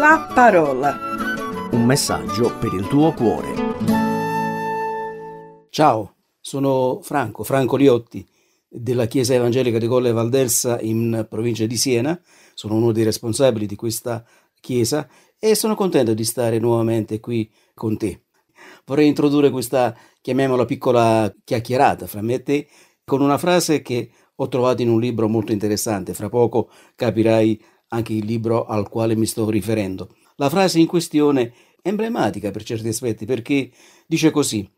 la parola. Un messaggio per il tuo cuore. Ciao, sono Franco, Franco Liotti della Chiesa Evangelica di Colle Valdelsa in provincia di Siena. Sono uno dei responsabili di questa chiesa e sono contento di stare nuovamente qui con te. Vorrei introdurre questa, chiamiamola piccola chiacchierata fra me e te, con una frase che ho trovato in un libro molto interessante. Fra poco capirai anche il libro al quale mi sto riferendo. La frase in questione è emblematica per certi aspetti perché dice così: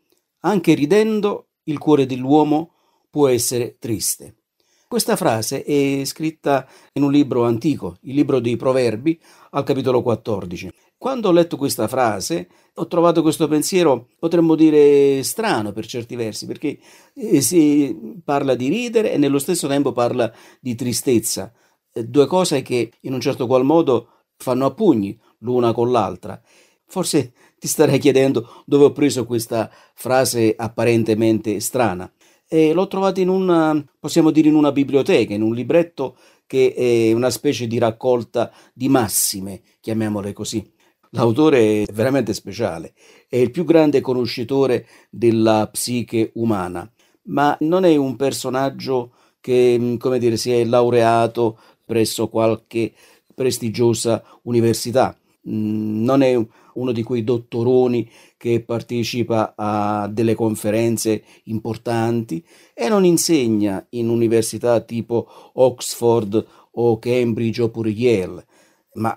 Anche ridendo il cuore dell'uomo può essere triste. Questa frase è scritta in un libro antico, il libro dei Proverbi, al capitolo 14. Quando ho letto questa frase, ho trovato questo pensiero, potremmo dire, strano per certi versi, perché eh, si parla di ridere e nello stesso tempo parla di tristezza, due cose che in un certo qual modo fanno a pugni l'una con l'altra. Forse ti starei chiedendo dove ho preso questa frase apparentemente strana. E l'ho trovata in una, possiamo dire, in una biblioteca, in un libretto che è una specie di raccolta di massime, chiamiamole così. L'autore è veramente speciale, è il più grande conoscitore della psiche umana, ma non è un personaggio che, come dire, si è laureato presso qualche prestigiosa università. Mm, non è uno di quei dottoroni che partecipa a delle conferenze importanti e non insegna in università tipo Oxford o Cambridge oppure Yale. Ma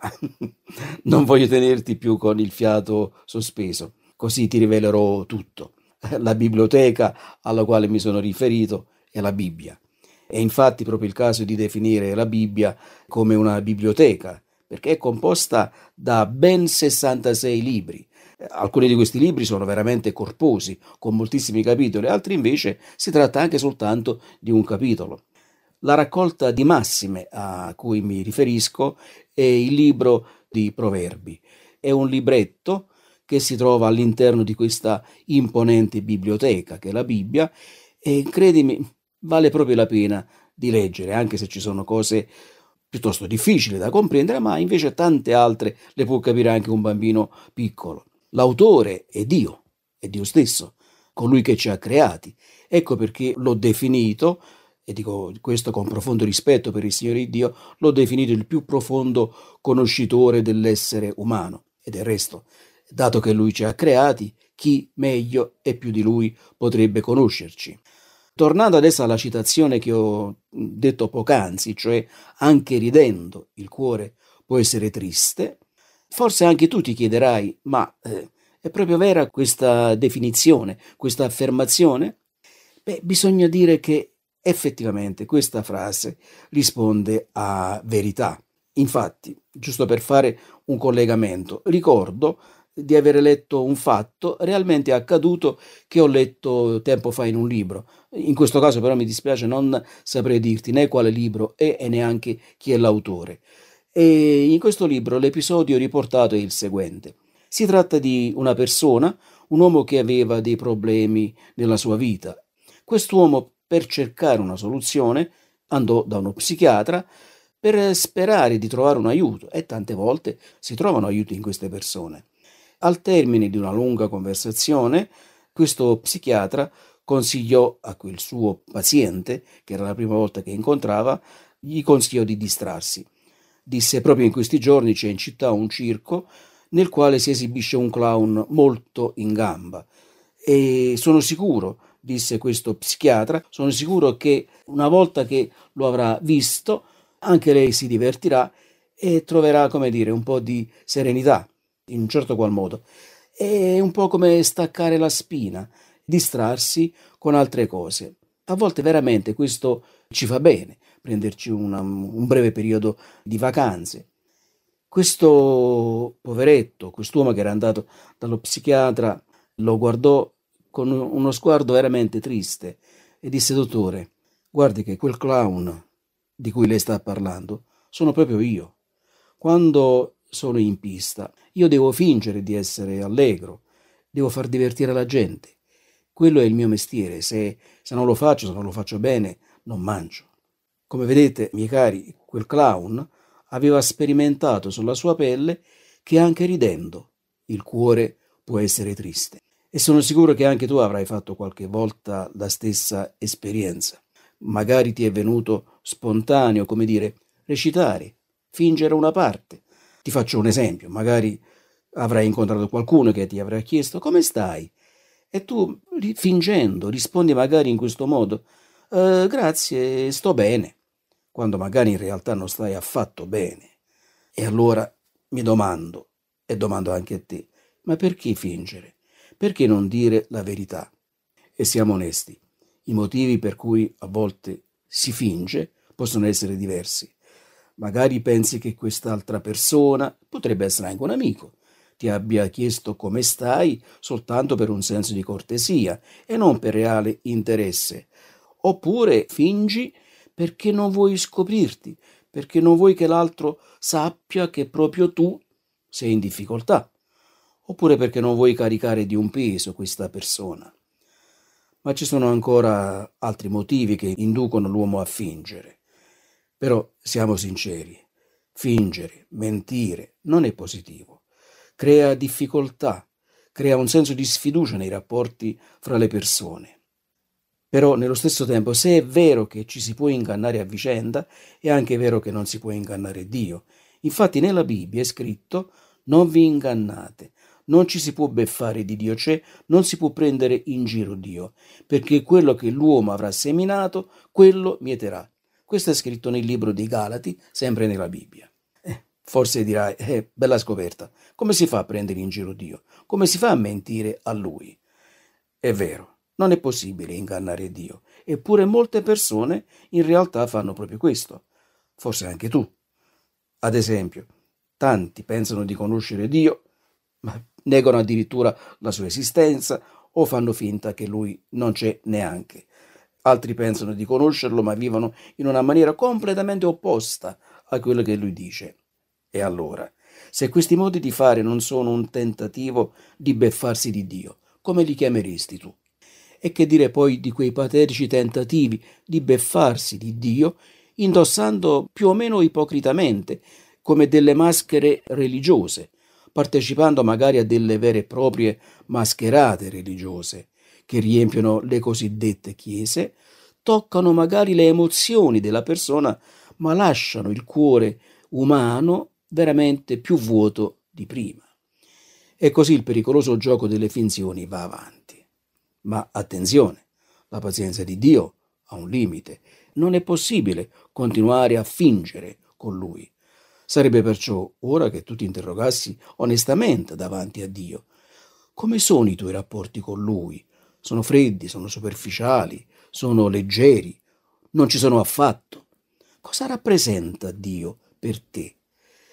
non voglio tenerti più con il fiato sospeso, così ti rivelerò tutto. La biblioteca alla quale mi sono riferito è la Bibbia. È infatti proprio il caso di definire la Bibbia come una biblioteca, perché è composta da ben 66 libri. Alcuni di questi libri sono veramente corposi, con moltissimi capitoli, altri invece si tratta anche soltanto di un capitolo. La raccolta di massime a cui mi riferisco è il libro di Proverbi. È un libretto che si trova all'interno di questa imponente biblioteca che è la Bibbia e credimi, vale proprio la pena di leggere, anche se ci sono cose piuttosto difficili da comprendere, ma invece tante altre le può capire anche un bambino piccolo. L'autore è Dio, è Dio stesso, colui che ci ha creati. Ecco perché l'ho definito, e dico questo con profondo rispetto per il Signore di Dio, l'ho definito il più profondo conoscitore dell'essere umano. E del resto, dato che Lui ci ha creati, chi meglio e più di Lui potrebbe conoscerci? Tornando adesso alla citazione che ho detto poc'anzi, cioè anche ridendo il cuore può essere triste, forse anche tu ti chiederai, ma eh, è proprio vera questa definizione, questa affermazione? Beh, bisogna dire che effettivamente questa frase risponde a verità. Infatti, giusto per fare un collegamento, ricordo di aver letto un fatto realmente accaduto che ho letto tempo fa in un libro. In questo caso però mi dispiace, non saprei dirti né quale libro è e neanche chi è l'autore. E in questo libro l'episodio riportato è il seguente. Si tratta di una persona, un uomo che aveva dei problemi nella sua vita. Quest'uomo, per cercare una soluzione, andò da uno psichiatra per sperare di trovare un aiuto e tante volte si trovano aiuti in queste persone. Al termine di una lunga conversazione, questo psichiatra consigliò a quel suo paziente, che era la prima volta che incontrava, gli consigliò di distrarsi. Disse proprio in questi giorni c'è in città un circo nel quale si esibisce un clown molto in gamba e sono sicuro, disse questo psichiatra, sono sicuro che una volta che lo avrà visto anche lei si divertirà e troverà, come dire, un po' di serenità in un certo qual modo. È un po' come staccare la spina, distrarsi con altre cose. A volte veramente questo ci fa bene, prenderci una, un breve periodo di vacanze. Questo poveretto, quest'uomo che era andato dallo psichiatra, lo guardò con uno sguardo veramente triste e disse, dottore, guardi che quel clown di cui lei sta parlando sono proprio io. Quando sono in pista. Io devo fingere di essere allegro, devo far divertire la gente. Quello è il mio mestiere, se, se non lo faccio, se non lo faccio bene, non mangio. Come vedete, miei cari, quel clown aveva sperimentato sulla sua pelle che anche ridendo il cuore può essere triste. E sono sicuro che anche tu avrai fatto qualche volta la stessa esperienza. Magari ti è venuto spontaneo, come dire, recitare, fingere una parte. Ti faccio un esempio, magari avrai incontrato qualcuno che ti avrà chiesto come stai e tu fingendo rispondi magari in questo modo eh, grazie, sto bene, quando magari in realtà non stai affatto bene. E allora mi domando, e domando anche a te, ma perché fingere? Perché non dire la verità? E siamo onesti, i motivi per cui a volte si finge possono essere diversi. Magari pensi che quest'altra persona potrebbe essere anche un amico, ti abbia chiesto come stai soltanto per un senso di cortesia e non per reale interesse. Oppure fingi perché non vuoi scoprirti, perché non vuoi che l'altro sappia che proprio tu sei in difficoltà, oppure perché non vuoi caricare di un peso questa persona. Ma ci sono ancora altri motivi che inducono l'uomo a fingere. Però siamo sinceri, fingere, mentire non è positivo crea difficoltà, crea un senso di sfiducia nei rapporti fra le persone. Però nello stesso tempo, se è vero che ci si può ingannare a vicenda, è anche vero che non si può ingannare Dio. Infatti nella Bibbia è scritto non vi ingannate, non ci si può beffare di Dio, cioè non si può prendere in giro Dio, perché quello che l'uomo avrà seminato, quello mieterà. Questo è scritto nel libro dei Galati, sempre nella Bibbia. Forse dirai, eh, bella scoperta, come si fa a prendere in giro Dio? Come si fa a mentire a Lui? È vero, non è possibile ingannare Dio, eppure molte persone in realtà fanno proprio questo, forse anche tu. Ad esempio, tanti pensano di conoscere Dio, ma negano addirittura la sua esistenza o fanno finta che Lui non c'è neanche. Altri pensano di conoscerlo, ma vivono in una maniera completamente opposta a quello che Lui dice. E allora, se questi modi di fare non sono un tentativo di beffarsi di Dio, come li chiameresti tu? E che dire poi di quei patetici tentativi di beffarsi di Dio, indossando più o meno ipocritamente, come delle maschere religiose, partecipando magari a delle vere e proprie mascherate religiose, che riempiono le cosiddette chiese, toccano magari le emozioni della persona, ma lasciano il cuore umano veramente più vuoto di prima. E così il pericoloso gioco delle finzioni va avanti. Ma attenzione, la pazienza di Dio ha un limite. Non è possibile continuare a fingere con Lui. Sarebbe perciò ora che tu ti interrogassi onestamente davanti a Dio. Come sono i tuoi rapporti con Lui? Sono freddi, sono superficiali, sono leggeri, non ci sono affatto. Cosa rappresenta Dio per te?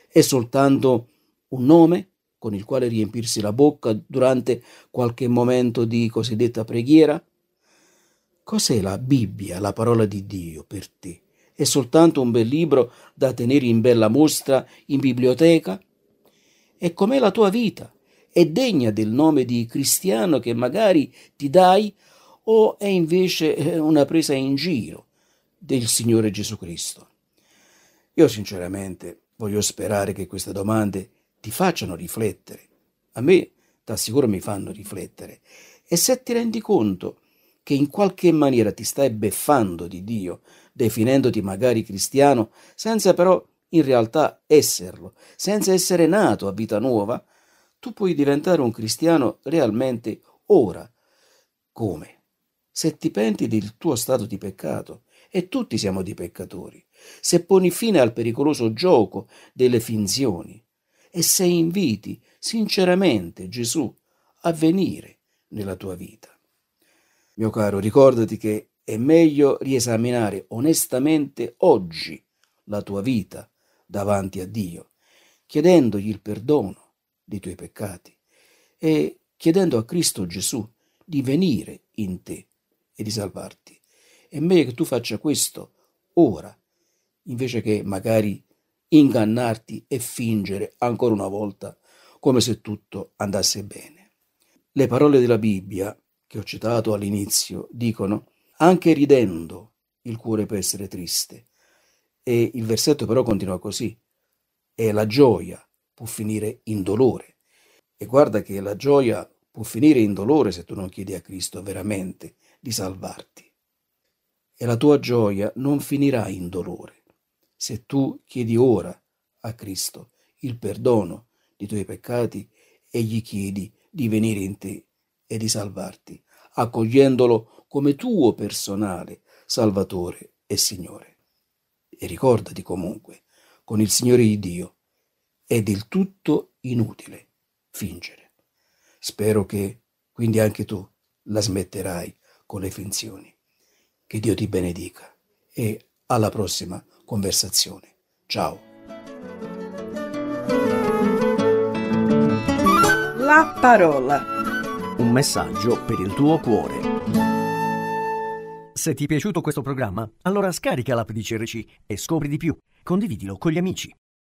È soltanto un nome con il quale riempirsi la bocca durante qualche momento di cosiddetta preghiera? Cos'è la Bibbia, la parola di Dio per te? È soltanto un bel libro da tenere in bella mostra in biblioteca? E com'è la tua vita? È degna del nome di cristiano che magari ti dai o è invece eh, una presa in giro del Signore Gesù Cristo? Io sinceramente Voglio sperare che queste domande ti facciano riflettere. A me, t'assicuro, mi fanno riflettere. E se ti rendi conto che in qualche maniera ti stai beffando di Dio, definendoti magari cristiano, senza però in realtà esserlo, senza essere nato a vita nuova, tu puoi diventare un cristiano realmente ora. Come? Se ti penti del tuo stato di peccato, e tutti siamo di peccatori, se poni fine al pericoloso gioco delle finzioni e se inviti sinceramente Gesù a venire nella tua vita. Mio caro, ricordati che è meglio riesaminare onestamente oggi la tua vita davanti a Dio, chiedendogli il perdono dei tuoi peccati e chiedendo a Cristo Gesù di venire in te e di salvarti. È meglio che tu faccia questo ora invece che magari ingannarti e fingere ancora una volta come se tutto andasse bene. Le parole della Bibbia, che ho citato all'inizio, dicono anche ridendo il cuore può essere triste. E il versetto però continua così. È la gioia può finire in dolore. E guarda che la gioia può finire in dolore se tu non chiedi a Cristo veramente di salvarti. E la tua gioia non finirà in dolore se tu chiedi ora a Cristo il perdono dei tuoi peccati e gli chiedi di venire in te e di salvarti, accogliendolo come tuo personale Salvatore e Signore. E ricordati comunque, con il Signore di Dio è del tutto inutile fingere. Spero che quindi anche tu la smetterai con le finzioni. Che Dio ti benedica e alla prossima conversazione. Ciao. La parola. Un messaggio per il tuo cuore. Se ti è piaciuto questo programma, allora scarica l'app di CRC e scopri di più. Condividilo con gli amici.